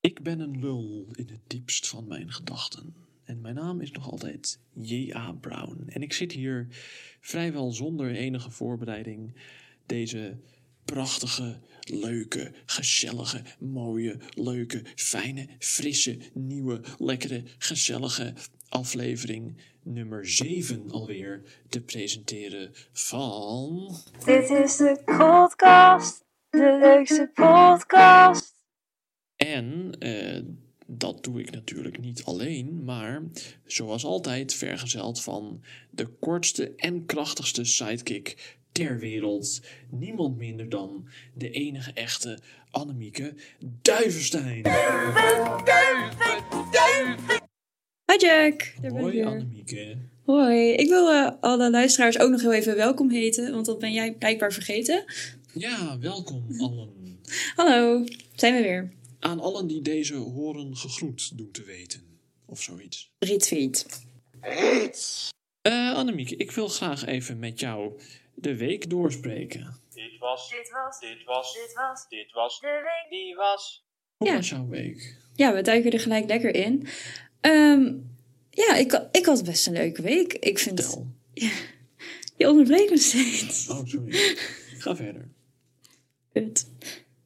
Ik ben een lul in het diepst van mijn gedachten. En mijn naam is nog altijd J.A. Brown. En ik zit hier vrijwel zonder enige voorbereiding deze prachtige, leuke, gezellige, mooie, leuke, fijne, frisse, nieuwe, lekkere, gezellige aflevering nummer 7 alweer te presenteren van... Dit is de podcast, de leukste podcast. En eh, dat doe ik natuurlijk niet alleen, maar zoals altijd vergezeld van de kortste en krachtigste sidekick ter wereld. Niemand minder dan de enige echte Annemieke Duivenstein. Hi Jack, daar ben Hoi. Annemieke. Hoi, ik wil eh, alle luisteraars ook nog heel even welkom heten, want dat ben jij blijkbaar vergeten. Ja, welkom allen. Hallo, zijn we weer. Aan allen die deze horen gegroet doen te weten. Of zoiets. Retweet. Eh Annemieke, ik wil graag even met jou de week doorspreken. Dit was, Dit was, dit was, dit was dit was, de week. die was. Hoe Ja. was jouw week? Ja, we duiken er gelijk lekker in. Ehm, ja, ik, ik had best een leuke week. Ik vind... Tel. Je onderbreekt me steeds. Oh, sorry. Ga verder. Kut.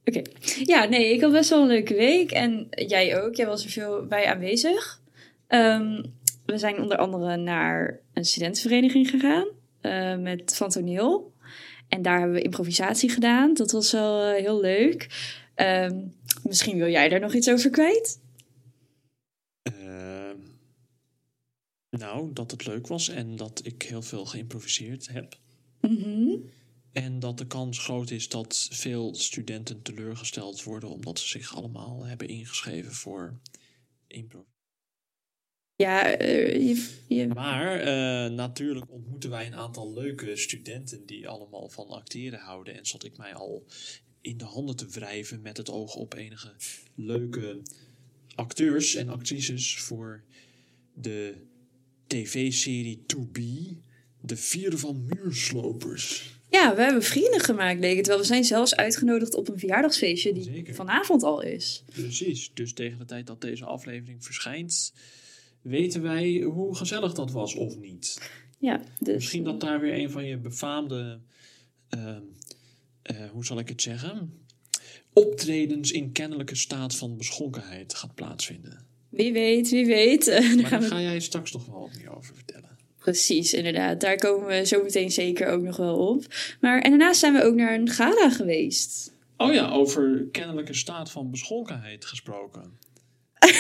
Oké. Ja, nee, ik had best wel een leuke week. En jij ook. Jij was er veel bij aanwezig. Ehm, we zijn onder andere naar een studentenvereniging gegaan. eh, met van toneel. En daar hebben we improvisatie gedaan. Dat was wel eh, heel leuk. Ehm, misschien wil jij daar nog iets over kwijt? Ehm, nou, dat het leuk was en dat ik heel veel geïmproviseerd heb. Mhm. En dat de kans groot is dat veel studenten teleurgesteld worden omdat ze zich allemaal hebben ingeschreven voor impro. Ja, eh, je, je- Maar eh, natuurlijk ontmoeten wij een aantal leuke studenten die allemaal van acteren houden. En zat ik mij al in de handen te wrijven met het oog op enige leuke acteurs en actrices voor de tv-serie To Be. De vierde van Muurslopers. Ja, we hebben vrienden gemaakt, leek het wel. We zijn zelfs uitgenodigd op een verjaardagsfeestje die Zeker. vanavond al is. Precies, dus tegen de tijd dat deze aflevering verschijnt, weten wij hoe gezellig dat was of niet. Ja, dus, Misschien dat daar weer een van je befaamde, ehm, eh, hoe zal ik het zeggen, optredens in kennelijke staat van beschonkenheid gaat plaatsvinden. Wie weet, wie weet. Daar Maar gaan daar we... ga jij straks nog wel wat meer over vertellen. Precies, inderdaad. Daar komen we zo meteen zeker ook nog wel op. Maar en daarnaast zijn we ook naar een gala geweest. Oh ja, over kennelijke staat van beschonkenheid gesproken.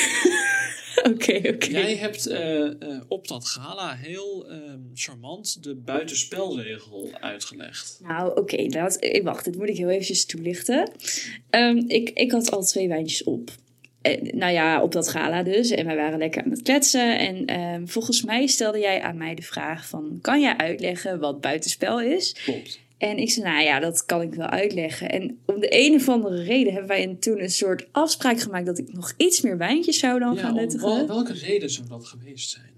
Oké, oké. Jij hebt eh, eh, op dat gala heel ehm, charmant de buitenspelregel uitgelegd. Nou, oké, eh, wacht, dit moet ik heel eventjes toelichten. Ehm, ik, ik had al twee wijntjes op. Eh, nou ja, op dat gala dus. En wij waren lekker aan het kletsen. En ehm, volgens mij stelde jij aan mij de vraag van... kan jij uitleggen wat buitenspel is? Klopt. En ik zei, nou ja, dat kan ik wel uitleggen. En om de een of andere reden hebben wij toen een soort afspraak gemaakt... dat ik nog iets meer wijntjes zou dan Ja, gaan nuttigen. wel- welke reden zou dat geweest zijn?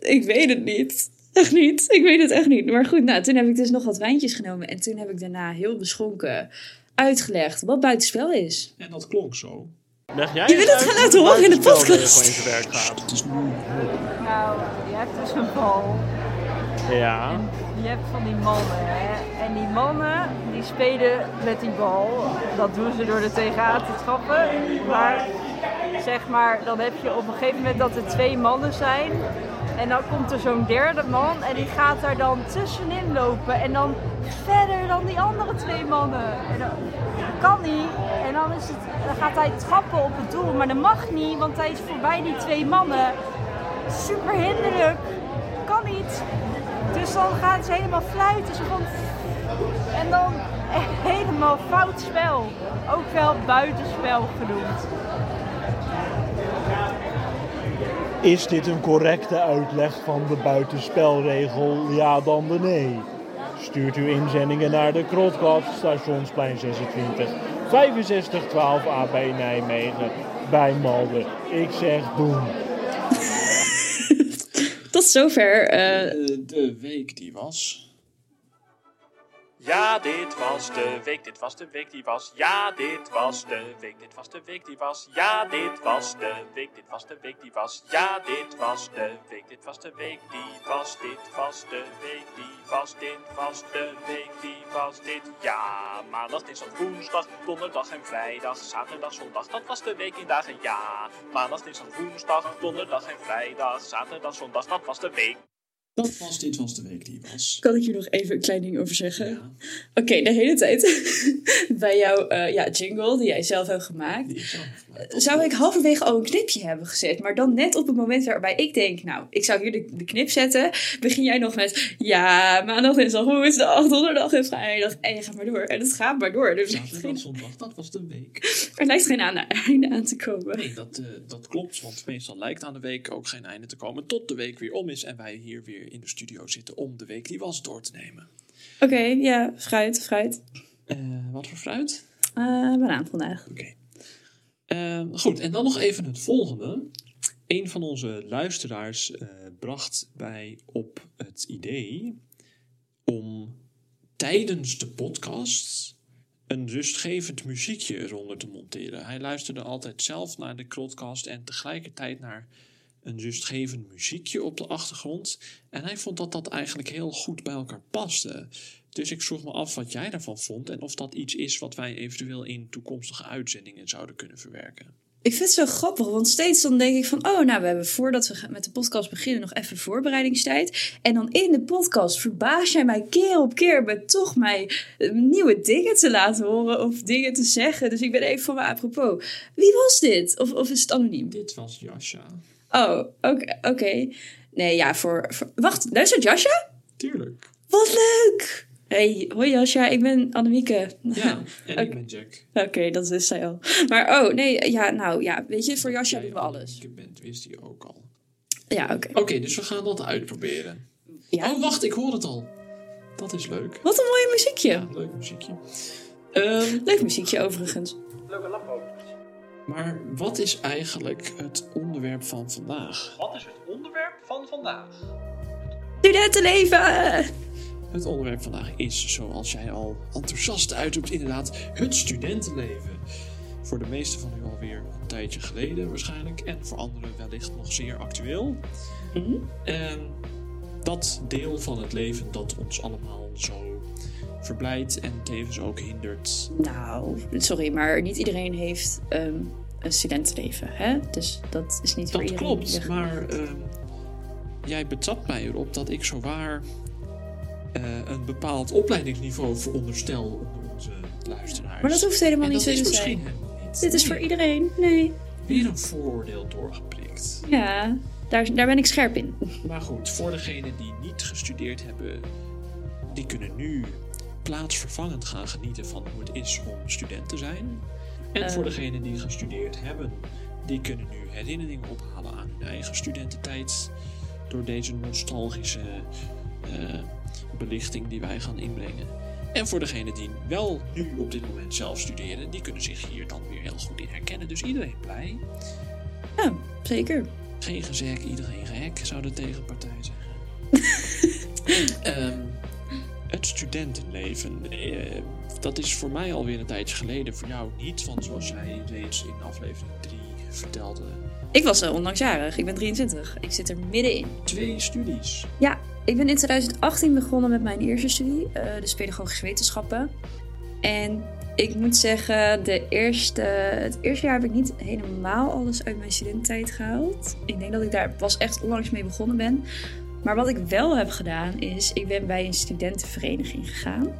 Ik weet het niet. Echt niet. Ik weet het echt niet. Maar goed, nou, toen heb ik dus nog wat wijntjes genomen. En toen heb ik daarna heel beschonken uitgelegd wat buitenspel is. En dat klonk zo. Leg jij Je wil het gaan laten horen in de podcast. in zijn werk gaat. Nou, je hebt dus een bal. Ja. Je hebt van die mannen, hè. En die mannen, die spelen met die bal. Dat doen ze door er tegenaan te trappen. Maar, zeg maar, dan heb je op een gegeven moment dat er twee mannen zijn. En dan komt er zo'n derde man en die gaat daar dan tussenin lopen. En dan verder dan die andere twee mannen. En dan kan niet. En dan, is het, dan gaat hij trappen op het doel. Maar dat mag niet, want hij is voorbij die twee mannen. Super hinderlijk. Kan niet. Dus dan gaan ze helemaal fluiten. Van... En dan helemaal fout spel. Ook wel buitenspel genoemd. Is dit een correcte uitleg van de buitenspelregel? Ja dan de nee. Stuurt uw inzendingen naar de Krotkast, stationsplein 26, 6512 AB Nijmegen, bij Malden. Ik zeg doen. Tot zover. eh, Eh, de week die was. Ja, dit was de week, dit was de week die was. Ja, dit was de week, dit was de week die was. Ja, dit was de week, dit was de week die was. Ja, dit was de week, dit was de week die was. Dit was de week die was, dit was de week die was. Dit ja, maandag, dinsdag, woensdag, donderdag en vrijdag, zaterdag, zondag. Dat was de week in dagen. Ja, maandag, dinsdag, woensdag, donderdag en vrijdag, zaterdag, zondag. Dat was de week. Dat was Dit Was De Week Die Was. Kan ik hier nog even een klein ding over zeggen? Ja, Oké, de hele tijd bij jouw eh, ja, jingle die jij zelf hebt gemaakt. die is zelf gemaakt. Zou ik halverwege al een knipje hebben gezet, maar dan net op het moment waarbij ik denk, nou, ik zou hier de, de knip zetten, begin jij nog met, ja, maandag, dinsdag, woensdag, donderdag en vrijdag. En je gaat maar door. En het gaat maar door. Lijkt Zaterdag, geen, zondag, dat was de week. er lijkt geen aan, einde aan te komen. Nee, dat, eh, dat klopt, want meestal lijkt aan de week ook geen einde te komen tot de week weer om is en wij hier weer in de studio zitten om de week die was door te nemen. Oké, ja, fruit, fruit. Eh, wat voor fruit? Eh banaan vandaag. Oké. Eh, goed, en dan nog even het volgende. Een van onze luisteraars eh, bracht bij op het idee om tijdens de podcast een rustgevend muziekje eronder te monteren. Hij luisterde altijd zelf naar de podcast en tegelijkertijd naar een rustgevend muziekje op de achtergrond. En hij vond dat dat eigenlijk heel goed bij elkaar paste. Dus ik vroeg me af wat jij daarvan vond en of dat iets is wat wij eventueel in toekomstige uitzendingen zouden kunnen verwerken. Ik vind het zo grappig, want steeds dan denk ik van, oh, nou, we hebben voordat we met de podcast beginnen nog even voorbereidingstijd. En dan in de podcast verbaas jij mij keer op keer met toch mij eh, nieuwe dingen te laten horen of dingen te zeggen. Dus ik ben even van me apropos. Wie was dit? Of, of is het anoniem? Dit was Jascha. Oh, oké. Nee, ja, voor, voor... Wacht, luistert Jasja? Tuurlijk. Wat leuk! Hey, hoi Jasja, ik ben Annemieke. Ja, en ik ben Jack. Oké, dat wist zij al. Maar oh, nee, ja, nou ja, weet je, voor Jasja doen we alles. Je bent, wist hij ook al. Ja, oké. Oké, dus we gaan dat uitproberen. Ja. Oh, wacht, ik hoor het al. Dat is leuk. Wat een mooi muziekje. Ja, leuk muziekje. Ehm, Leuk muziekje overigens. Maar wat is eigenlijk het onderwerp van vandaag? Wat is het onderwerp van vandaag? Studentenleven! Het onderwerp vandaag is, zoals jij al enthousiast uitroept, inderdaad het studentenleven. Voor de meesten van u alweer een tijdje geleden waarschijnlijk. En voor anderen wellicht nog zeer actueel. Mhm. En dat deel van het leven dat ons allemaal zo verblijdt en tevens ook hindert. Nou, sorry, maar niet iedereen heeft ehm, een studentenleven, hè? Dus dat is niet voor Dat iedereen. klopt, weg- maar ehm, jij betrapt mij erop dat ik zowaar eh, een bepaald opleidingsniveau veronderstel onder onze luisteraars. Maar dat hoeft helemaal niet dat zo te zijn. niet. Dit is Nee, voor iedereen. Nee. Weer een vooroordeel doorgeprikt. Ja, daar, daar ben ik scherp in. Maar goed, voor degenen die niet gestudeerd hebben, die kunnen nu plaatsvervangend gaan genieten van hoe het is om student te zijn. En Eh. voor degenen die gestudeerd hebben, die kunnen nu herinneringen ophalen aan hun eigen studententijd. Door deze nostalgische eh, belichting die wij gaan inbrengen. En voor degenen die wel nu op dit moment zelf studeren, die kunnen zich hier dan weer heel goed in herkennen. Dus iedereen blij. Ja, zeker. Geen gezek, iedereen gek, zou de tegenpartij zeggen. Ehm, het studentenleven, eh, dat is voor mij alweer een tijdje geleden, voor jou niet. Want zoals jij reeds in aflevering 3 vertelde, Ik was uh, onlangs jarig. Ik ben 23. Ik zit er middenin. twee studies. Ja, ik ben in 2018 begonnen met mijn eerste studie, eh, dus pedagogische wetenschappen. En ik moet zeggen, de eerste, het eerste jaar heb ik niet helemaal alles uit mijn studententijd gehaald. Ik denk dat ik daar pas echt onlangs mee begonnen ben. Maar wat ik wel heb gedaan is, ik ben bij een studentenvereniging gegaan.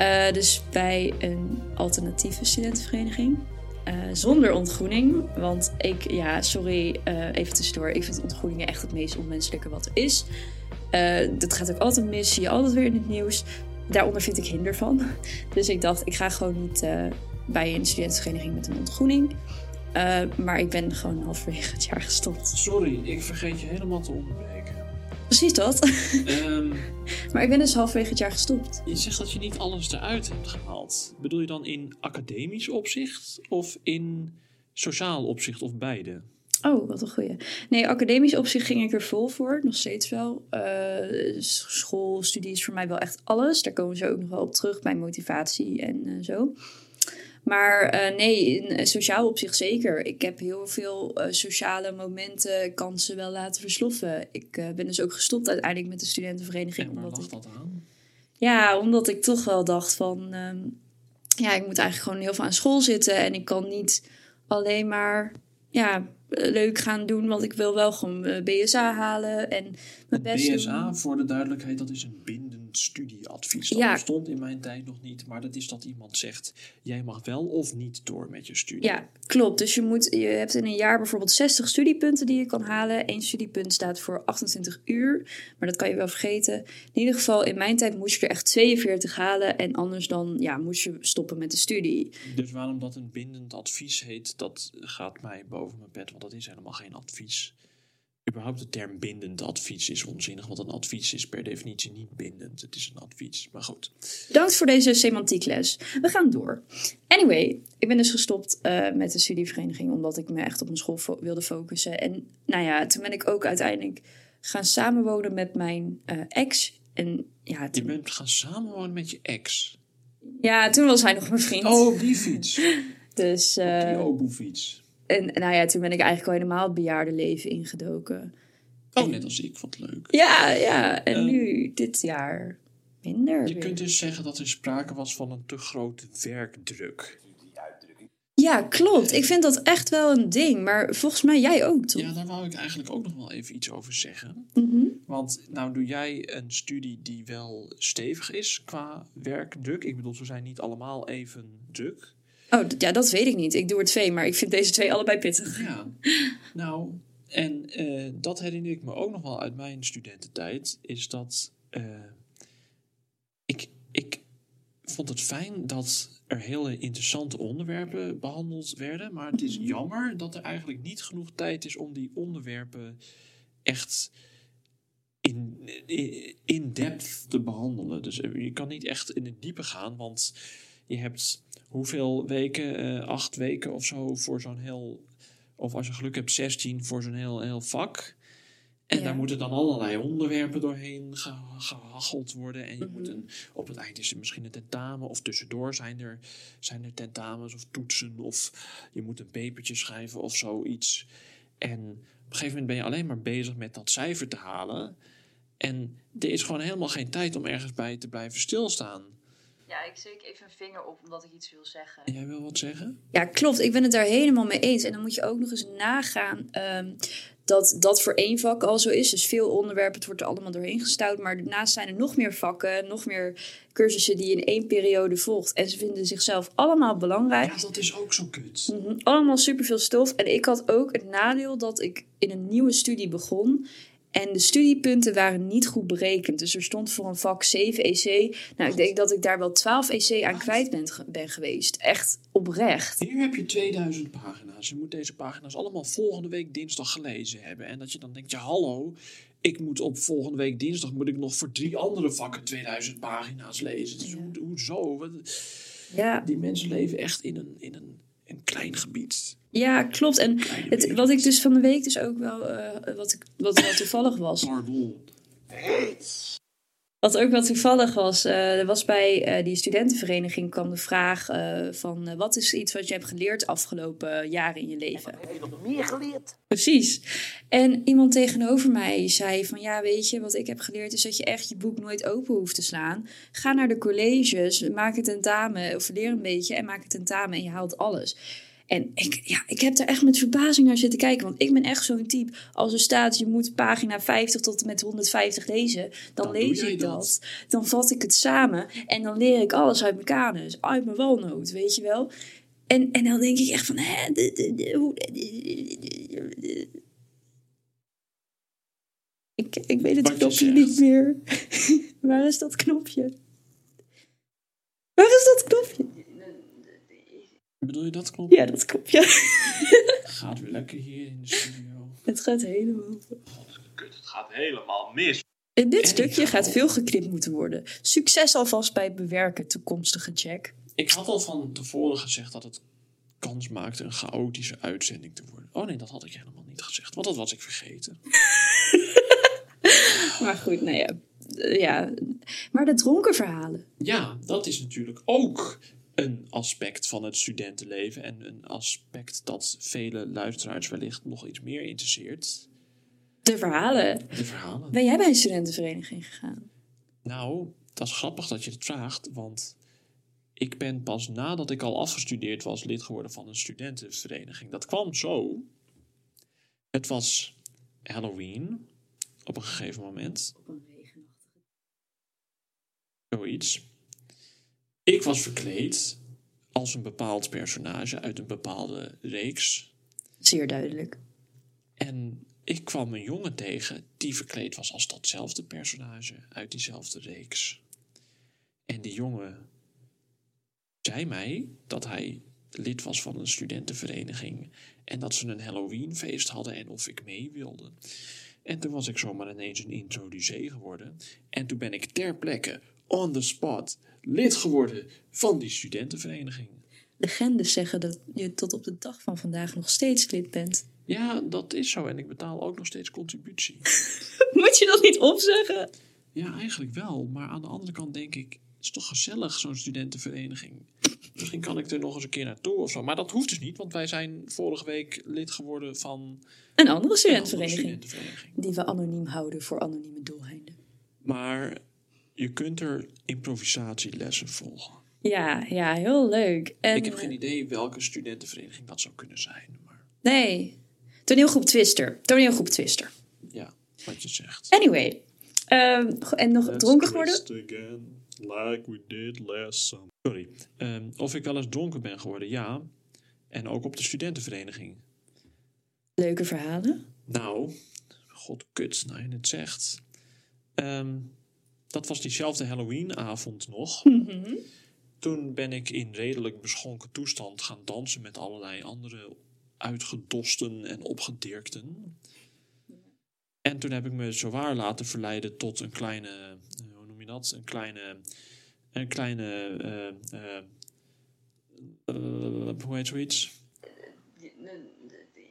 Eh, dus bij een alternatieve studentenvereniging. Eh, zonder ontgroening. Want ik, ja, sorry, eh, even tussendoor. Ik vind ontgroeningen echt het meest onmenselijke wat er is. Dat gaat ook altijd mis, zie je altijd weer in het nieuws. Daaronder vind ik hinder van. Dus ik dacht, ik ga gewoon niet bij een studentenvereniging met een ontgroening. Maar ik ben gewoon halverwege het jaar gestopt. Sorry, ik vergeet je helemaal te onderbreken. Precies dat. Ehm, maar ik ben dus halverwege het jaar gestopt. je zegt dat je niet alles eruit hebt gehaald. Bedoel je dan in academisch opzicht of in sociaal opzicht of beide? Oh, wat een goeie. Nee, academisch opzicht ging ik er vol voor. Nog steeds wel. Eh, school, studie is voor mij wel echt alles. Daar komen ze ook nog wel op terug bij motivatie en eh, zo. Maar eh, nee, in eh, sociaal opzicht zeker. Ik heb heel veel eh, sociale momenten, kansen wel laten versloffen. Ik ben dus ook gestopt uiteindelijk met de studentenvereniging. En waar omdat lag ik, dat aan? ja, omdat ik toch wel dacht van... ehm, ja, ik moet eigenlijk gewoon heel veel aan school zitten. En ik kan niet alleen maar ja, leuk gaan doen. Want ik wil wel gewoon BSA halen en mijn best doen. BSA, voor de duidelijkheid, dat is een bindend studieadvies. Dat Ja. bestond in mijn tijd nog niet, maar dat is dat iemand zegt: jij mag wel of niet door met je studie. Ja, klopt. Dus je, moet, je hebt in een jaar bijvoorbeeld 60 studiepunten die je kan halen. Eén studiepunt staat voor 28 uur, maar dat kan je wel vergeten. In ieder geval, in mijn tijd moest je er echt 42 halen. En anders dan ja, moest je stoppen met de studie. Dus waarom dat een bindend advies heet, dat gaat mij boven mijn pet, want dat is helemaal geen advies. Überhaupt de term bindend advies is onzinnig, want een advies is per definitie niet bindend. Het is een advies, maar goed. Bedankt voor deze semantiekles. We gaan door. Anyway, ik ben dus gestopt eh, met de studievereniging omdat ik me echt op mijn school fo- wilde focussen. En nou ja, toen ben ik ook uiteindelijk gaan samenwonen met mijn eh, ex. En ja, Je toen, bent gaan samenwonen met je ex. ja, toen was hij nog mijn vriend. Oh, die fiets. Dus, Op eh, die Oboe-fiets. En nou ja, toen ben ik eigenlijk al helemaal het bejaardenleven ingedoken. Oh, net als ik, wat leuk. Ja, ja. En Eh, nu, dit jaar, minder. Je weer. kunt dus zeggen dat er sprake was van een te grote werkdruk. Ja, klopt. Ik vind dat echt wel een ding. Maar volgens mij jij ook, toch? Ja, daar wou ik eigenlijk ook nog wel even iets over zeggen. Mhm. Want nou doe jij een studie die wel stevig is qua werkdruk. Ik bedoel, ze zijn niet allemaal even druk. Oh, ja, dat weet ik niet. Ik doe er twee, maar ik vind deze twee allebei pittig. Ja, nou, en eh, dat herinner ik me ook nog wel uit mijn studententijd. Is dat eh, ik, ik vond het fijn dat er hele interessante onderwerpen behandeld werden. Maar het is jammer dat er eigenlijk niet genoeg tijd is om die onderwerpen echt in, in, in depth te behandelen. Dus eh, je kan niet echt in het diepe gaan, want je hebt hoeveel weken, eh, acht weken of zo voor zo'n heel, of als je geluk hebt, 16 voor zo'n heel, heel vak. En Ja. daar moeten dan allerlei onderwerpen doorheen ge- gehacheld worden. En je Mhm. moet een, op het eind is er misschien een tentamen. Of tussendoor zijn er, zijn er tentamens of toetsen. Of je moet een papertje schrijven of zoiets. En op een gegeven moment ben je alleen maar bezig met dat cijfer te halen. En er is gewoon helemaal geen tijd om ergens bij te blijven stilstaan. Ja, ik steek even een vinger op omdat ik iets wil zeggen. En jij wil wat zeggen? Ja, klopt. Ik ben het daar helemaal mee eens. En dan moet je ook nog eens nagaan ehm, dat dat voor één vak al zo is. Dus veel onderwerpen, het wordt er allemaal doorheen gestouwd. Maar daarnaast zijn er nog meer vakken, nog meer cursussen die je in één periode volgt. En ze vinden zichzelf allemaal belangrijk. Ja, dat is ook zo kut. Mhm, Allemaal superveel stof. En ik had ook het nadeel dat ik in een nieuwe studie begon. En de studiepunten waren niet goed berekend. Dus er stond voor een vak 7 EC. Nou, ik denk dat ik daar wel 12 EC aan kwijt ben, ben geweest. Echt oprecht. Hier heb je 2000 pagina's. Je moet deze pagina's allemaal volgende week dinsdag gelezen hebben. En dat je dan denkt, ja hallo, ik moet op volgende week dinsdag moet ik nog voor drie andere vakken 2000 pagina's lezen. Dus hoe, hoezo? Wat- Ja, Die mensen leven echt in een, in een, een klein gebied. Ja klopt. En het, wat ik dus van de week dus ook wel, eh, wat, ik, wat wel toevallig was. Wat ook wel toevallig was, eh, er was bij eh, die studentenvereniging kwam de vraag van wat is iets wat je hebt geleerd afgelopen jaren in je leven? Heb je nog meer geleerd? Precies. En iemand tegenover mij zei van ja, weet je, wat ik heb geleerd is dat je echt je boek nooit open hoeft te slaan. Ga naar de colleges, maak het tentamen of leer een beetje en maak het tentamen en je haalt alles. En ik, ja, ik heb daar echt met verbazing naar zitten kijken. Want ik ben echt zo'n type. Als er staat, je moet pagina 50 tot en met 150 lezen. Dan, lees ik dat. dat. Dan vat ik het samen. En dan leer ik alles uit mijn kanus. Uit mijn walnoot, weet je wel. En, en dan denk ik echt van... Hè, Ik, ik weet het knopje niet meer. Waar is dat knopje? Waar is dat knopje? Bedoel je dat knopje? Ja, dat knopje. Gaat weer lekker hier in de studio. Het gaat helemaal... Kut, het gaat helemaal mis. In dit En stukje gaat ga- veel geknipt moeten worden. Succes alvast bij het bewerken, toekomstige Jack. Ik had al van tevoren gezegd dat het kans maakte een chaotische uitzending te worden. Oh nee, dat had ik helemaal niet gezegd, want dat was ik vergeten. Maar goed, nou ja. Ja. Maar de dronken verhalen. Ja, dat is natuurlijk ook een aspect van het studentenleven. En een aspect dat vele luisteraars wellicht nog iets meer interesseert. De verhalen. De verhalen. Ben jij bij een studentenvereniging gegaan? Nou, dat is grappig dat je het vraagt, want ik ben pas nadat ik al afgestudeerd was lid geworden van een studentenvereniging. Dat kwam zo. Het was Halloween op een gegeven moment. Op een regenachtige. Zoiets. Ik was verkleed als een bepaald personage uit een bepaalde reeks. Zeer duidelijk. En ik kwam een jongen tegen die verkleed was als datzelfde personage uit diezelfde reeks. En die jongen zei mij dat hij lid was van een studentenvereniging en dat ze een Halloweenfeest hadden en of ik mee wilde. En toen was ik zomaar ineens een introducee geworden. En toen ben ik ter plekke, on the spot, lid geworden van die studentenvereniging. Legendes zeggen dat je tot op de dag van vandaag nog steeds lid bent. Ja, dat is zo. En ik betaal ook nog steeds contributie. Moet je dat niet opzeggen? Ja, eigenlijk wel. Maar aan de andere kant denk ik, het is toch gezellig, zo'n studentenvereniging. Misschien kan ik er nog eens een keer naartoe of zo. Maar dat hoeft dus niet, want wij zijn vorige week lid geworden van Een andere een andere studentenvereniging. studentenvereniging. Die we anoniem houden voor anonieme doeleinden. Maar je kunt er improvisatielessen volgen. Ja, ja, heel leuk. En, ik heb geen idee welke studentenvereniging dat zou kunnen zijn. Maar Nee. Toneelgroep Twister. Toneelgroep Twister. ja, wat je zegt. Anyway. Ehm, en nog dronken geworden? again, like we did last summer. Sorry. Ehm, of ik wel eens dronken ben geworden, ja. En ook op de studentenvereniging. Leuke verhalen. Nou, god kut, nou je het zegt. Ehm, dat was diezelfde Halloweenavond nog. Toen ben ik in redelijk beschonken toestand gaan dansen met allerlei andere uitgedosten en opgedirkten. En toen heb ik me zowaar laten verleiden tot een kleine, eh, hoe noem je dat? Een kleine, een kleine, eh, eh, hoe heet zoiets?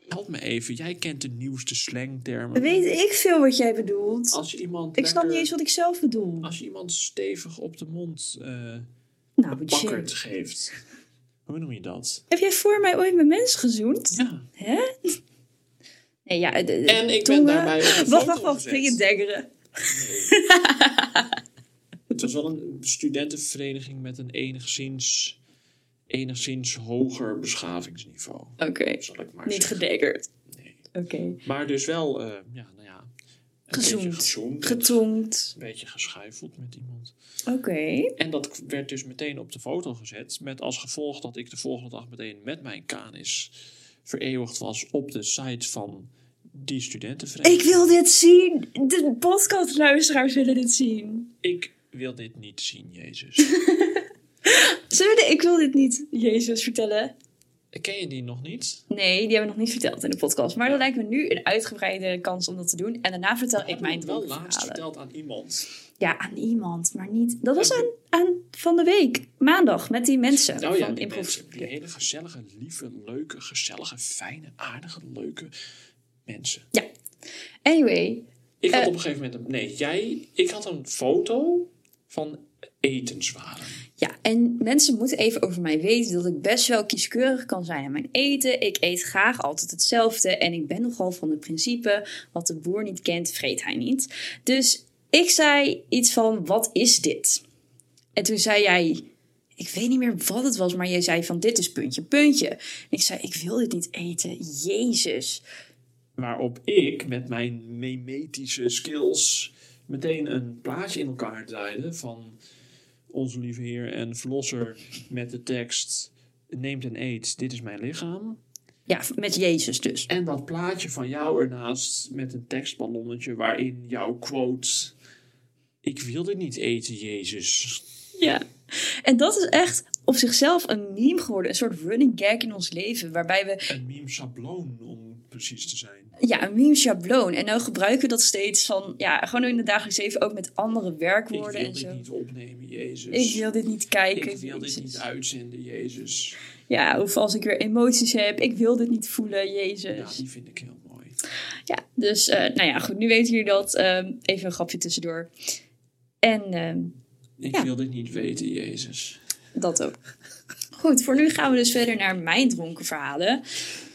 Help me even, jij kent de nieuwste slangtermen. Weet ik veel wat jij bedoelt. Als je iemand Ik snap niet eens wat ik zelf bedoel. Als je iemand stevig op de mond eh Nou, geeft. Hoe noem je dat? Heb jij voor mij ooit met mensen gezoend? Ja. Hè? Nee, ja, de, de En ik ben daarbij op Wacht, wacht, wacht. Ging je deggeren? Het was wel een studentenvereniging met een enigszins, enigszins hoger beschavingsniveau. Oké. Niet zeggen. Nee. Oké. Maar dus wel, eh, ja, nou ja. Gezoend. gezoend. Getonkt. Een beetje geschuifeld met iemand. Oké. En dat werd dus meteen op de foto gezet. Met als gevolg dat ik de volgende dag meteen met mijn kanis vereeuwigd was op de site van die studentenvereniging. Ik wil dit zien. De podcastluisteraars willen dit zien. Ik wil dit niet zien, Jezus. Zullen we de Ik wil dit niet Jezus vertellen? Ken je die nog niet? Nee, die hebben we nog niet verteld in de podcast. Maar dan lijkt me nu een uitgebreide kans om dat te doen. En daarna vertel ik mijn het wel laatst verteld aan iemand. Ja, aan iemand, maar niet... Dat was aan, aan van de week, maandag, met die mensen. Nou ja, van die, Improv- mensen, die hele gezellige, lieve, leuke, gezellige, fijne, aardige, leuke mensen. Ja. Anyway, Ik had Eh. op een gegeven moment... Een, nee, jij... Ik had een foto van etenswaren. Ja, en mensen moeten even over mij weten dat ik best wel kieskeurig kan zijn in mijn eten. Ik eet graag altijd hetzelfde en ik ben nogal van het principe, wat de boer niet kent, vreet hij niet. Dus ik zei iets van, wat is dit? En toen zei jij, ik weet niet meer wat het was, maar jij zei van, dit is puntje, puntje. En ik zei, ik wil dit niet eten, Jezus. Waarop ik met mijn memetische skills meteen een plaatje in elkaar draaide van onze lieve Heer en Verlosser met de tekst neemt en eet, dit is mijn lichaam. Ja, met Jezus dus. En dat plaatje van jou ernaast met een tekstballonnetje waarin jouw quote ik wil dit niet eten, Jezus. Ja. En dat is echt op zichzelf een meme geworden. Een soort running gag in ons leven. Waarbij we, Een meme schabloon om precies te zijn. ja, een meme schabloon. En nou gebruiken we dat steeds van, ja, gewoon in het dagelijks leven ook met andere Ik werkwoorden wil en dit zo. niet opnemen, Jezus. Ik wil dit niet kijken. Ik wil dit niet uitzenden, Jezus. Ja, of als ik weer emoties heb, ik wil dit niet voelen, Ja, Jezus. die vind ik heel mooi. Ja, dus eh, nou ja, goed, nu weten jullie dat. Ehm, even een grapje tussendoor. En ehm, Ik Ja. wil dit niet weten, Jezus. dat ook. Goed, voor nu gaan we dus verder naar mijn dronken verhalen.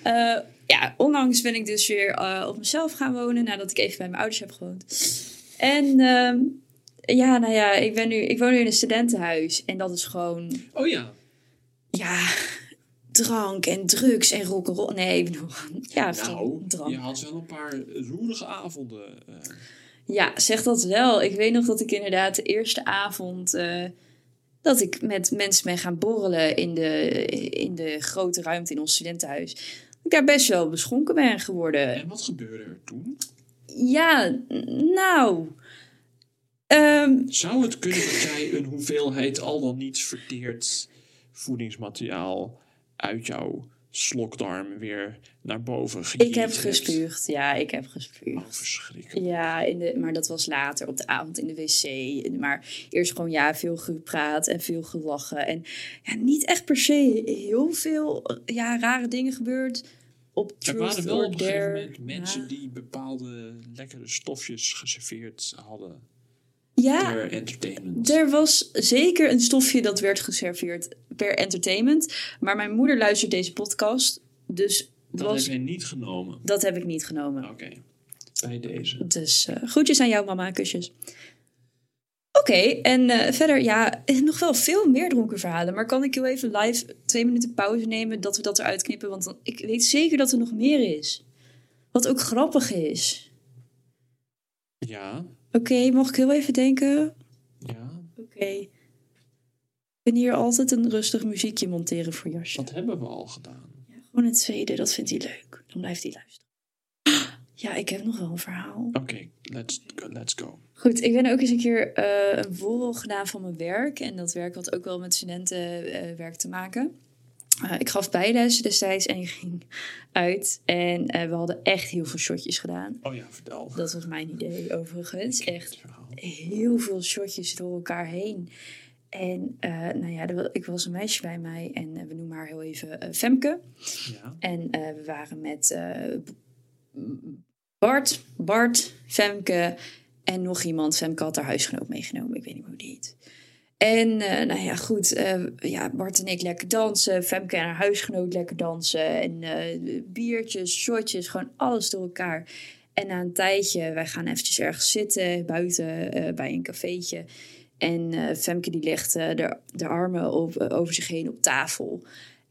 Eh, ja, onlangs ben ik dus weer eh, op mezelf gaan wonen nadat ik even bij mijn ouders heb gewoond. En ehm, ja, nou ja, ik, ben nu, ik woon nu in een studentenhuis. En dat is gewoon Oh ja. ja, drank en drugs en rock'n'roll. Nee, ik bedoel, ja, Nou, drank. je had wel een paar roerige avonden. eh. Ja, zeg dat wel. Ik weet nog dat ik inderdaad de eerste avond eh, dat ik met mensen ben gaan borrelen in de, in de grote ruimte in ons studentenhuis. Ik daar best wel beschonken ben geworden. En wat gebeurde er toen? Ja, nou. ehm, Zou het kunnen dat jij een hoeveelheid al dan niet verteerd voedingsmateriaal uit jouw slokdarm weer naar boven gejiet ik heb gespuugd. Ja, ik heb Oh, gespuugd. verschrikkelijk. Ja, in de, maar dat was later op de avond in de wc. Maar eerst gewoon ja, veel gepraat en veel gelachen. En ja, niet echt per se heel veel ja, rare dingen gebeurd. Op Er waren wel op een gegeven moment mensen ja. die bepaalde lekkere stofjes geserveerd hadden Ja, ter entertainment. er was zeker een stofje dat werd geserveerd per entertainment. Maar mijn moeder luistert deze podcast. Dus dat was, heb je niet genomen. dat heb ik niet genomen. Oké, bij deze. Dus eh groetjes aan jou, mama. Kusjes. Oké, en eh, verder, ja, nog wel veel meer dronken verhalen. Maar kan ik heel even live twee minuten pauze nemen dat we dat eruit knippen? Want dan, ik weet zeker dat er nog meer is. Wat ook grappig is. Ja, Oké, mag ik heel even denken? ja, Oké. Ik ben hier altijd een rustig muziekje monteren voor Jasje. dat hebben we al gedaan. Gewoon het tweede, dat vindt hij leuk. Dan blijft hij luisteren. Ja, ik heb nog wel een verhaal. Oké, let's, go, let's go. Goed, ik ben ook eens een keer eh, een borrel gedaan van mijn werk. En dat werk had ook wel met studentenwerk te maken. Eh, ik gaf bijles destijds en je ging uit. En eh, we hadden echt heel veel shotjes gedaan. Oh ja, vertel. Dat was mijn idee overigens. Echt heel veel shotjes door elkaar heen. En eh, nou ja, ik was een meisje bij mij en we noemen haar heel even Femke. Ja, En we waren met Bart, Bart, Femke en nog iemand. Femke had haar huisgenoot meegenomen, ik weet niet meer hoe die heet. En eh, nou ja, goed, eh, ja, Bart en ik lekker dansen. Femke en haar huisgenoot lekker dansen. En eh, biertjes, shotjes, gewoon alles door elkaar. En na een tijdje, wij gaan eventjes ergens zitten buiten bij een cafeetje. En Femke die legt de, de armen op, over zich heen op tafel.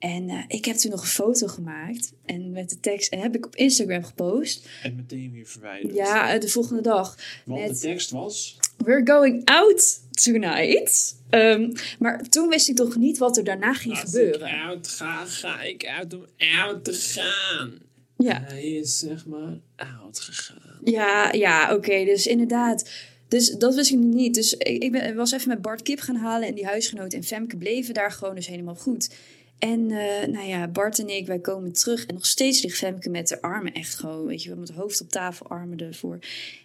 En eh, ik heb toen nog een foto gemaakt. En met de tekst. En heb ik op Instagram gepost. en meteen weer verwijderd. Ja, eh, de volgende dag. Want met- de tekst was... We're going out tonight. Ehm, maar toen wist ik toch niet wat er daarna ging gebeuren. uit ga, ga ik uit om out te gaan. Ja, Hij is zeg maar out gegaan. ja, ja oké. dus inderdaad. Dus dat wist ik niet. Dus ik, ik ben, was even met Bart Kip gaan halen. En die huisgenoot en Femke bleven daar gewoon dus helemaal goed. En eh, nou ja, Bart en ik, wij komen terug. En nog steeds ligt Femke met de armen echt gewoon, weet je wel, met het hoofd op tafel, armen ervoor.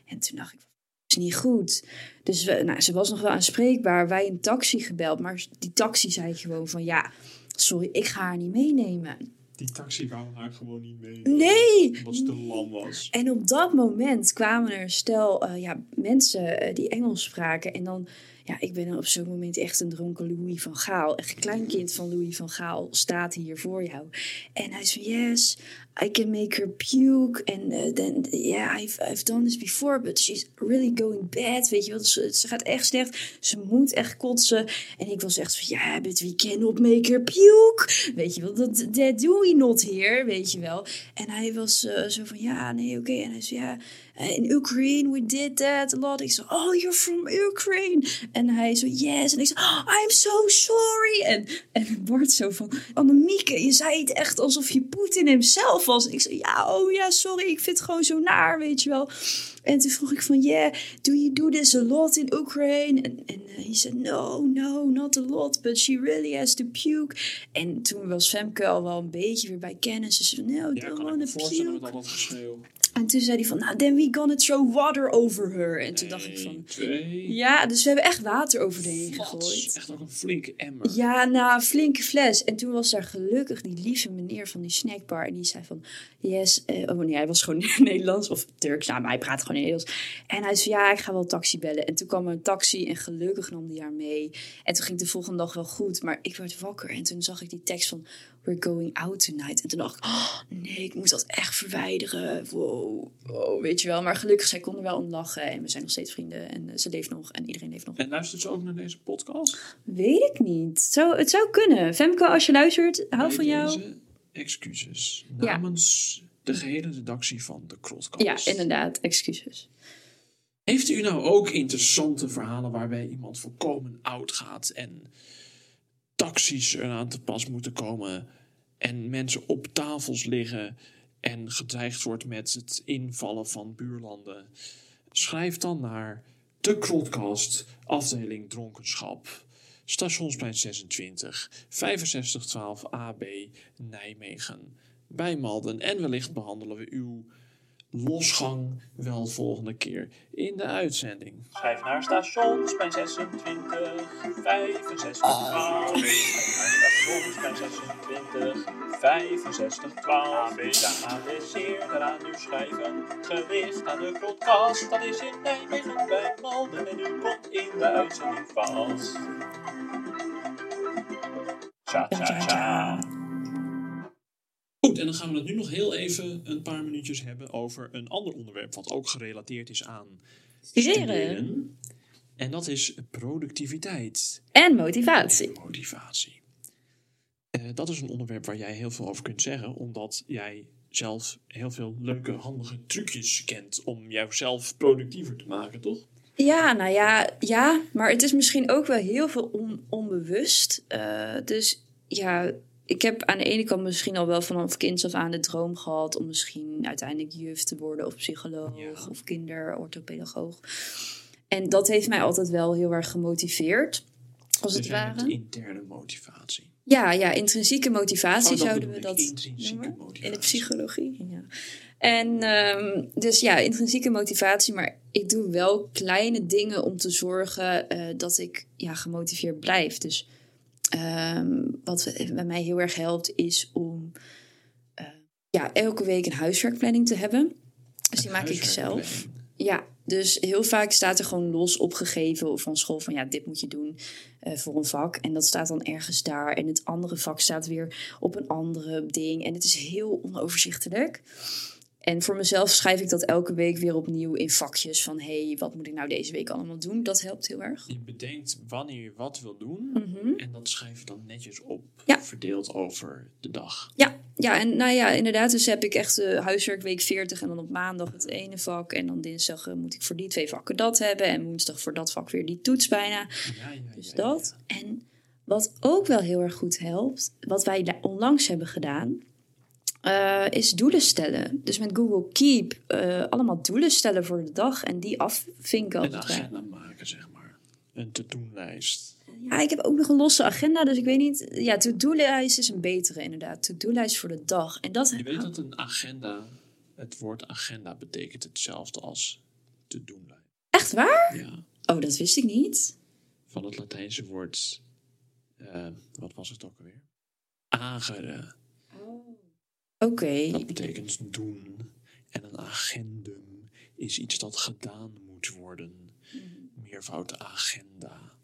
En toen dacht ik, is niet goed. Dus we, nou, ze was nog wel aanspreekbaar. Wij een taxi gebeld. Maar die taxi zei gewoon van, ja, sorry, ik ga haar niet meenemen. Die taxi wou haar gewoon niet mee. Nee! Omdat ze te lam was. En op dat moment kwamen er stel eh, ja, mensen eh, die Engels spraken. En dan, ja, ik ben op zo'n moment echt een dronken Louis van Gaal. Echt kleinkind van Louis van Gaal staat hier voor jou. En hij zei, yes, I can make her puke. En eh, then, yeah, I've, I've done this before, but she's really going bad. Weet je wel, ze, ze gaat echt slecht. Ze moet echt kotsen. En ik was echt van, ja, yeah, but we cannot make her puke. Weet je wel, dat that do we not here, weet je wel. En hij was eh, zo van, ja, nee, oké. En hij zei, ja, eh, in Ukraine we did that a lot. Ik zei, oh, you're from Ukraine. En hij zo, yes. En ik zei, oh, I'm so sorry. En, en Bart zo van, Annemieke, je zei het echt alsof je Poetin hemzelf was. En ik zei, ja, oh ja, sorry, ik vind het gewoon zo naar, weet je wel. En toen vroeg ik van, yeah, do you do this a lot in Ukraine? En, en eh, hij zei, no, no, not a lot, but she really has to puke. En toen was Femke al wel een beetje weer bij kennis. Ze zei, no, Ja, don't kan ik wanna me voorstellen met puke. al dat geschreeuw. En toen zei hij van, nou, then we gonna throw water over her. En toen dacht ik van, Twee. ja, dus we hebben echt water over de heen gegooid. Echt ook een flinke emmer. Ja, nou, een flinke fles. En toen was daar gelukkig die lieve meneer van die snackbar. En die zei van, yes. eh, oh nee, hij was gewoon Nederlands of Turks. Nou, maar hij praat gewoon Nederlands. En hij zei, ja, ik ga wel een taxi bellen. En toen kwam er een taxi en gelukkig nam die haar mee. En toen ging het de volgende dag wel goed. Maar ik werd wakker en toen zag ik die tekst van, we're going out tonight. En toen dacht ik, oh, nee, ik moet dat echt verwijderen. Wow, wow, weet je wel. Maar gelukkig, zij konden wel om lachen. En we zijn nog steeds vrienden. En eh, ze leeft nog en iedereen leeft nog. En luistert ze ook naar deze podcast? Weet ik niet. Zou, het zou kunnen. Femke, als je luistert, hou Bij van jou. excuses. Ja. Namens de gehele redactie van de Krotcast. Ja, inderdaad. Excuses. Heeft u nou ook interessante verhalen waarbij iemand volkomen oud gaat en taxis eraan te pas moeten komen en mensen op tafels liggen en gedreigd wordt met het invallen van buurlanden? Schrijf dan naar de Krotcast, afdeling dronkenschap. Stationsplein 26, 6512 AB, Nijmegen. Bij Malden. En wellicht behandelen we uw losgang wel volgende keer in de uitzending. Schrijf naar stationsplein 26, 65, 12. Schrijf naar stationsplein 26, 65, 12. De adresseer daaraan nu schrijven. Gericht aan de podcast, dat is in Nijmegen bij Malden. En u komt in de uitzending vast. Tja, tja, tja. Goed, en dan gaan we het nu nog heel even een paar minuutjes hebben over een ander onderwerp wat ook gerelateerd is aan Studeren. En dat is productiviteit En motivatie. en motivatie. Eh, dat is een onderwerp waar jij heel veel over kunt zeggen, omdat jij zelf heel veel leuke, handige trucjes kent om jouzelf productiever te maken, toch? Ja, nou ja, ja, maar het is misschien ook wel heel veel on- onbewust. Eh, dus ja, ik heb aan de ene kant misschien al wel vanaf kinds af aan de droom gehad om misschien uiteindelijk juf te worden of psycholoog Ja. of kinderorthopedagoog. En dat heeft mij altijd wel heel erg gemotiveerd, als Dus het ware. interne motivatie. Ja, ja, intrinsieke motivatie Oh, zouden we dat noemen. motivatie. In de psychologie. Ja. En ehm, dus ja, intrinsieke motivatie, maar ik doe wel kleine dingen om te zorgen eh, dat ik ja, gemotiveerd blijf. Dus ehm, wat bij mij heel erg helpt is om eh, ja, elke week een huiswerkplanning te hebben. Dus die maak ik zelf. Ja, dus heel vaak staat er gewoon los opgegeven van school van ja, dit moet je doen eh, voor een vak. En dat staat dan ergens daar. En het andere vak staat weer op een andere ding. En het is heel onoverzichtelijk. En voor mezelf schrijf ik dat elke week weer opnieuw in vakjes van hé, hey, wat moet ik nou deze week allemaal doen? Dat helpt heel erg. Je bedenkt wanneer je wat wil doen Mhm. en dat schrijf je dan netjes op, Ja. verdeeld over de dag. Ja, ja, en nou ja, inderdaad. Dus heb ik echt de huiswerkweek 40 en dan op maandag het ene vak. En dan dinsdag eh, moet ik voor die twee vakken dat hebben. En woensdag voor dat vak weer die toets bijna. Ja, ja, Dus dat. En wat ook wel heel erg goed helpt, wat wij la- onlangs hebben gedaan, eh, is doelen stellen. Dus met Google Keep eh, allemaal doelen stellen voor de dag en die afvinken. Een agenda maken, zeg maar. Een to-do-lijst. Ja, ik heb ook nog een losse agenda, dus ik weet niet. Ja, to-do-lijst is een betere inderdaad. To-do-lijst voor de dag. En dat Je weet dat een agenda, het woord agenda betekent hetzelfde als to-do-lijst. Echt waar? Ja, Oh, dat wist ik niet. van het Latijnse woord, eh, wat was het ook alweer? Agere. Oké. Dat betekent doen. En een agendum is iets dat gedaan moet worden. Meervoud agenda.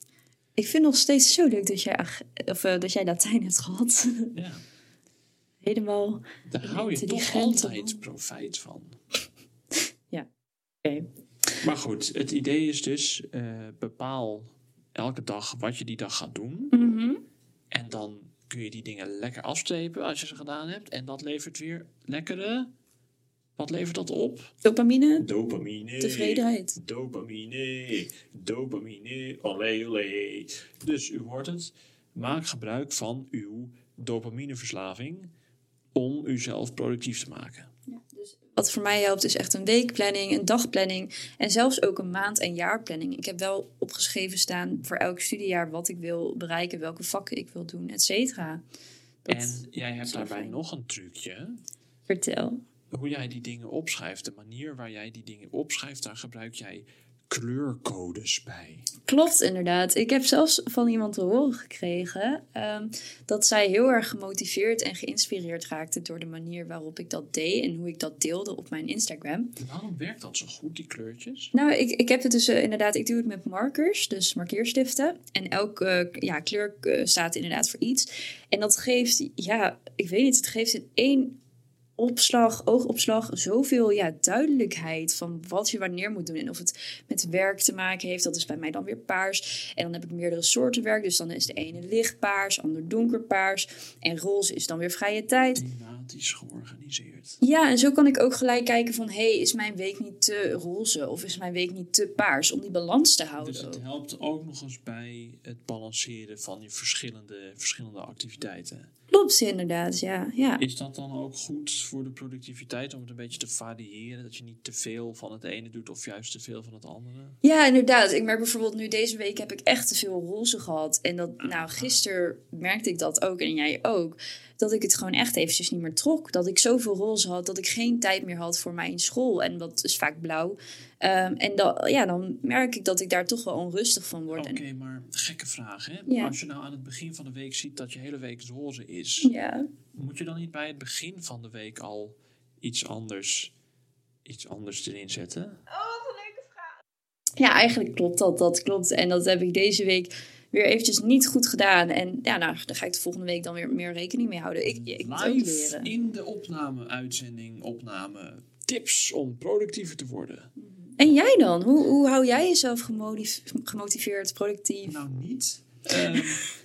Ik vind nog steeds zo leuk dat jij, of, eh, dat jij Latijn hebt gehad. Ja, Helemaal. daar hou je toch altijd profijt van. Oké. Maar goed, het idee is dus, eh, bepaal elke dag wat je die dag gaat doen. Mhm. En dan kun je die dingen lekker afstrepen als je ze gedaan hebt. En dat levert weer lekkere... Wat levert dat op? Dopamine, Dopamine. tevredenheid. Dopamine. Dopamine. Olé, olé. Dus u hoort het. Maak gebruik van uw dopamineverslaving om uzelf productief te maken. Wat voor mij helpt is echt een weekplanning, een dagplanning en zelfs ook een maand- en jaarplanning. Ik heb wel opgeschreven staan voor elk studiejaar wat ik wil bereiken, welke vakken ik wil doen, et cetera. En jij hebt daarbij fijn. nog een trucje. Vertel. hoe jij die dingen opschrijft, de manier waar jij die dingen opschrijft, daar gebruik jij kleurcodes bij. Klopt, inderdaad. Ik heb zelfs van iemand te horen gekregen ehm, dat zij heel erg gemotiveerd en geïnspireerd raakte door de manier waarop ik dat deed en hoe ik dat deelde op mijn Instagram. Waarom werkt dat zo goed, die kleurtjes? Nou, ik, ik heb het dus eh, inderdaad, ik doe het met markers, dus markeerstiften. En elke eh, ja, kleur eh, staat inderdaad voor iets. En dat geeft, ja, ik weet niet, het geeft in één opslag, oogopslag, zoveel ja, duidelijkheid van wat je wanneer moet doen. En of het met werk te maken heeft, dat is bij mij dan weer paars. En dan heb ik meerdere soorten werk, dus dan is de ene lichtpaars, ander donkerpaars. En roze is dan weer vrije tijd. Thematisch georganiseerd. Ja, en zo kan ik ook gelijk kijken van... hey, is mijn week niet te roze of is mijn week niet te paars? Om die balans te houden. Dus het helpt ook nog eens bij het balanceren van je verschillende, verschillende activiteiten. Klopt, inderdaad, ja. ja. Is dat dan ook goed voor de productiviteit om het een beetje te variëren? Dat je niet te veel van het ene doet of juist te veel van het andere? Ja, inderdaad. Ik merk bijvoorbeeld nu deze week heb ik echt te veel roze gehad. En dat, nou, gisteren merkte ik dat ook en jij ook. Dat ik het gewoon echt eventjes niet meer trok. Dat ik zoveel roze had dat ik geen tijd meer had voor mijn school. En dat is vaak blauw. Ehm, en dan, ja, dan merk ik dat ik daar toch wel onrustig van word. Oké, En, maar gekke vraag hè? Ja. Als je nou aan het begin van de week ziet dat je hele week roze is, ja. moet je dan niet bij het begin van de week al iets anders, iets anders erin zetten? ja, eigenlijk klopt dat. Dat klopt. En dat heb ik deze week weer eventjes niet goed gedaan. En ja, nou, daar ga ik de volgende week dan weer meer rekening mee houden. Ik, ik moet ook Live leren. in de opname, uitzending, opname, tips om productiever te worden. En jij dan? Hoe, hoe hou jij jezelf gemotiv- gemotiveerd, productief? Nou, niet. Ehm,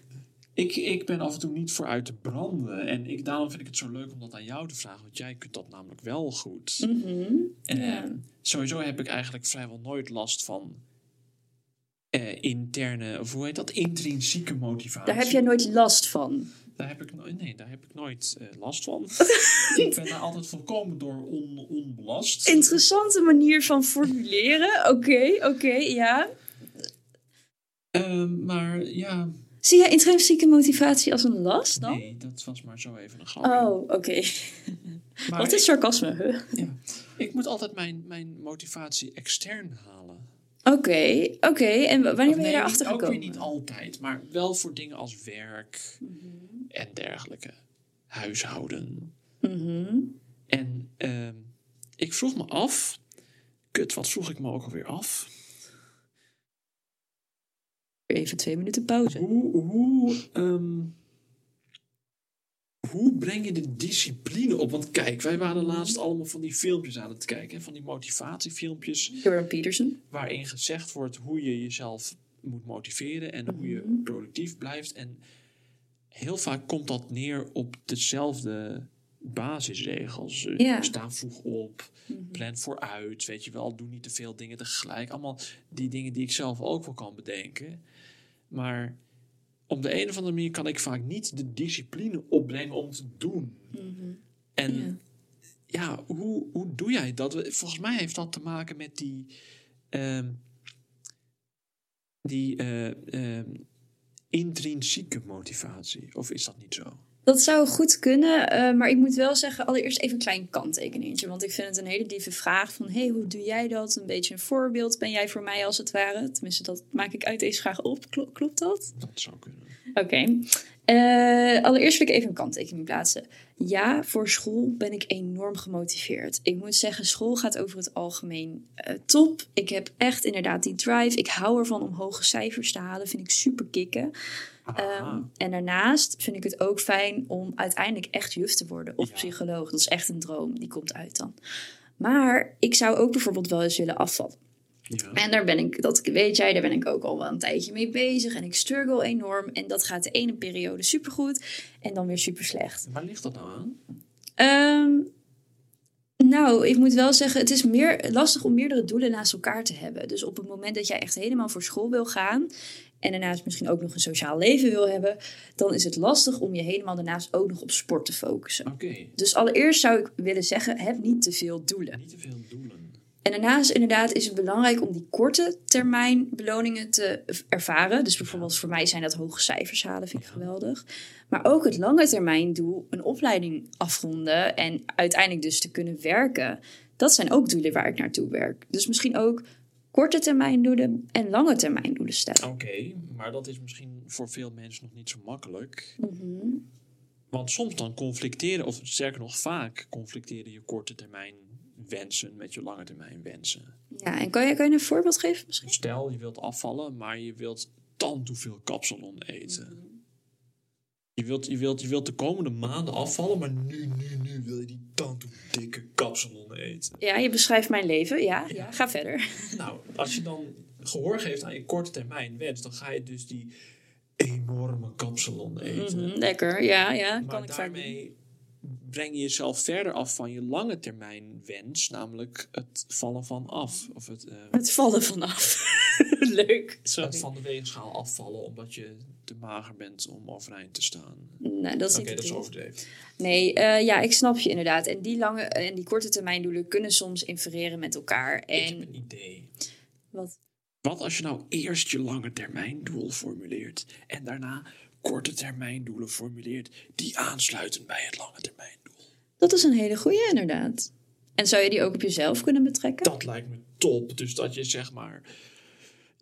ik, ik ben af en toe niet voor uit te branden. En ik, daarom vind ik het zo leuk om dat aan jou te vragen. Want jij kunt dat namelijk wel goed. Mhm. Ehm, Ja. Sowieso heb ik eigenlijk vrijwel nooit last van eh, interne, of hoe heet dat? Intrinsieke motivatie. Daar heb jij nooit last van. Daar heb ik, no- nee, daar heb ik nooit eh, last van. ik ben daar altijd volkomen door on, onbelast. Interessante manier van formuleren. Oké, oké, ja. Ehm, maar ja, Zie jij intrinsieke motivatie als een last dan? nee, dat was maar zo even een grapje. Oh, oké. Wat is sarcasme? Huh? Ja. Ik moet altijd mijn, mijn motivatie extern halen. Oké, oké. En wanneer ben je daarachter niet- ook gekomen? weer niet altijd, maar wel voor dingen als werk Mhm. en dergelijke. Huishouden. Mhm. En ehm, ik vroeg me af. Kut, wat vroeg ik me ook alweer af? Even twee minuten pauze. Hoe, hoe, ehm, hoe breng je de discipline op? Want kijk, wij waren laatst allemaal van die filmpjes aan het kijken. hè, Van die motivatiefilmpjes. Jordan Peterson. waarin gezegd wordt hoe je jezelf moet motiveren en hoe je productief blijft. En heel vaak komt dat neer op dezelfde basisregels. Eh, Ja. Sta vroeg op, plan vooruit, weet je wel, doe niet te veel dingen tegelijk. Allemaal die dingen die ik zelf ook wel kan bedenken. Maar op de een of andere manier kan ik vaak niet de discipline opbrengen om te doen. En Ja. ja, hoe, hoe doe jij dat? Volgens mij heeft dat te maken met die. ehm, die eh, ehm, intrinsieke motivatie. Of is dat niet zo? Dat zou goed kunnen, eh, maar ik moet wel zeggen, allereerst even een klein kanttekeningetje. Want ik vind het een hele lieve vraag van, hey, hoe doe jij dat? Een beetje een voorbeeld ben jij voor mij als het ware. Tenminste, dat maak ik uit deze vraag op. Klo- klopt dat? Dat zou kunnen. Oké. Eh, allereerst wil ik even een kanttekening plaatsen. Ja, voor school ben ik enorm gemotiveerd. Ik moet zeggen, school gaat over het algemeen eh, top. Ik heb echt inderdaad die drive. Ik hou ervan om hoge cijfers te halen. Vind ik super kicken. Ehm, en daarnaast vind ik het ook fijn om uiteindelijk echt juf te worden. Of Ja. psycholoog. Dat is echt een droom. Die komt uit dan. Maar ik zou ook bijvoorbeeld wel eens willen afvallen. Ja. En daar ben ik, dat weet jij, daar ben ik ook al wel een tijdje mee bezig. En ik struggle enorm. En dat gaat de ene periode supergoed en dan weer super slecht. Waar ligt dat nou aan? Ehm, nou, ik moet wel zeggen, het is meer lastig om meerdere doelen naast elkaar te hebben. Dus op het moment dat jij echt helemaal voor school wil gaan. En daarnaast misschien ook nog een sociaal leven wil hebben. Dan is het lastig om je helemaal daarnaast ook nog op sport te focussen. Oké, Dus allereerst zou ik willen zeggen, heb niet te veel doelen. niet te veel doelen. En daarnaast inderdaad is het belangrijk om die korte termijn beloningen te ervaren. Dus bijvoorbeeld voor mij zijn dat hoge cijfers halen, vind ik geweldig. Maar ook het lange termijn doel, een opleiding afronden en uiteindelijk dus te kunnen werken. Dat zijn ook doelen waar ik naartoe werk. Dus misschien ook korte termijn doelen en lange termijn doelen stellen. Oké, maar dat is misschien voor veel mensen nog niet zo makkelijk. Mhm. Want soms dan conflicteren, of sterker nog vaak conflicteren je korte termijn wensen met je lange termijn wensen. Ja, en kan je, kan je een voorbeeld geven misschien? Stel, je wilt afvallen, maar je wilt dan te veel kapsalon eten. Je wilt, je, wilt, je wilt de komende maanden afvallen, maar nu, nu, nu wil je die tand dikke kapsalon eten. Ja, je beschrijft mijn leven. Ja, ja. ga verder. Nou, als je dan gehoor geeft aan je korte termijn wens, dan ga je dus die enorme kapsalon eten. Mhm, lekker, ja, ja. Maar kan ik daarmee breng je jezelf verder af van je lange termijn wens, namelijk het vallen van af. Of het, eh, Het vallen vanaf. Leuk. het Sorry. van de weegschaal afvallen omdat je te mager bent om overeind te staan. Nee, dat is niet dat is overdreven. Nee, eh, ja, ik snap je inderdaad. En die lange en die korte termijn doelen kunnen soms infereren met elkaar. Ik heb En een idee. wat? Wat als je nou eerst je lange termijn doel formuleert en daarna korte termijn doelen formuleert die aansluiten bij het lange termijn? Dat is een hele goeie inderdaad. En zou je die ook op jezelf kunnen betrekken? Dat lijkt me top. Dus dat je zeg maar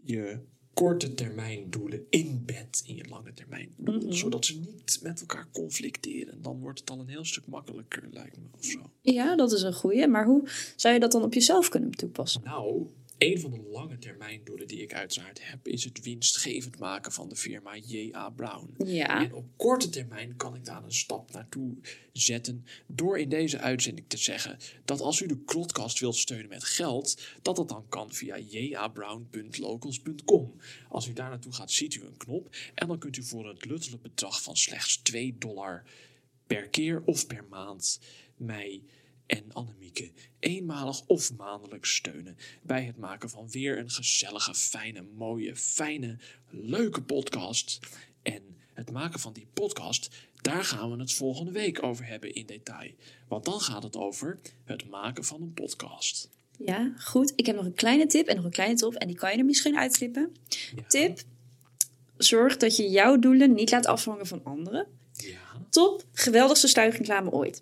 je korte termijn doelen inbedt in je lange termijn doel. Zodat ze niet met elkaar conflicteren. Dan wordt het al een heel stuk makkelijker, lijkt me. Of zo. Ja, dat is een goeie. Maar hoe zou je dat dan op jezelf kunnen toepassen? Nou, een van de lange termijn doelen die ik uiteraard heb, is het winstgevend maken van de firma J.A. Brown. Ja, En op korte termijn kan ik daar een stap naartoe zetten door in deze uitzending te zeggen dat als u de Krotcast wilt steunen met geld, dat dat dan kan via jabrown.locals.com. Als u daar naartoe gaat, ziet u een knop en dan kunt u voor het luttele bedrag van slechts 2 dollar per keer of per maand mij en Annemieke eenmalig of maandelijks steunen bij het maken van weer een gezellige, fijne, mooie, fijne, leuke podcast. En het maken van die podcast, daar gaan we het volgende week over hebben in detail. Want dan gaat het over het maken van een podcast. ja, goed. Ik heb nog een kleine tip en nog een kleine top. En die kan je er misschien uitklippen. Ja. Tip. Zorg dat je jouw doelen niet laat afhangen van anderen. Ja. Top. Geweldigste sluikreclame ooit.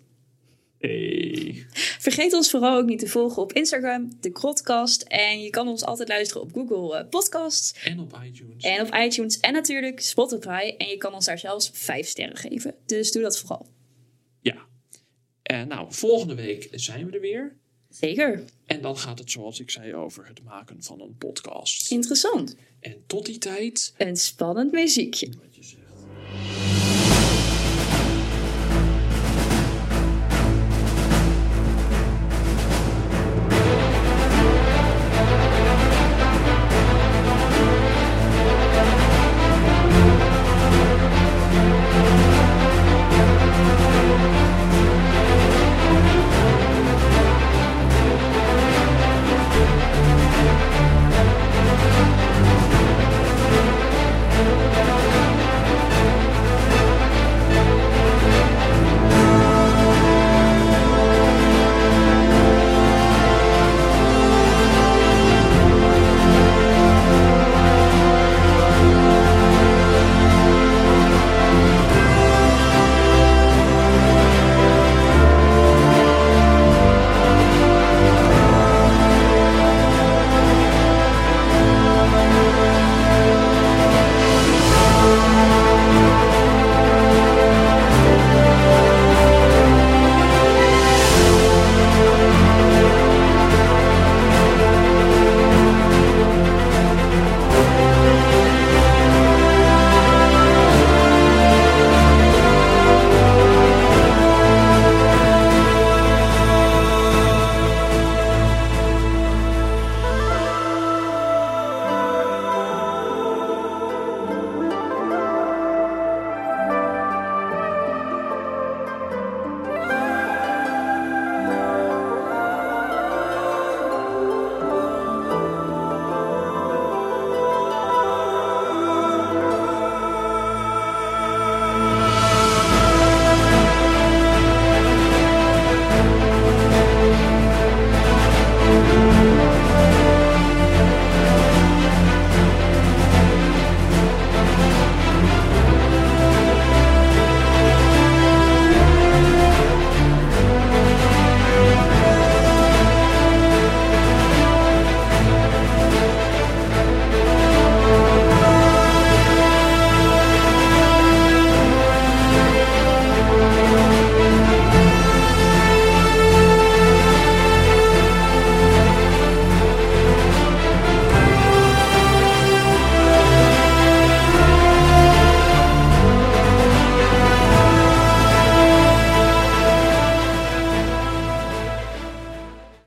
Hey. Vergeet ons vooral ook niet te volgen op Instagram, de Krotcast. En je kan ons altijd luisteren op Google eh, Podcasts En op iTunes. en op iTunes en natuurlijk Spotify. En je kan ons daar zelfs vijf sterren geven. Dus doe dat vooral. Ja. En nou, volgende week zijn we er weer. Zeker. En dan gaat het, zoals ik zei, over het maken van een podcast. Interessant. En tot die tijd. Een spannend muziekje. Wat je zegt.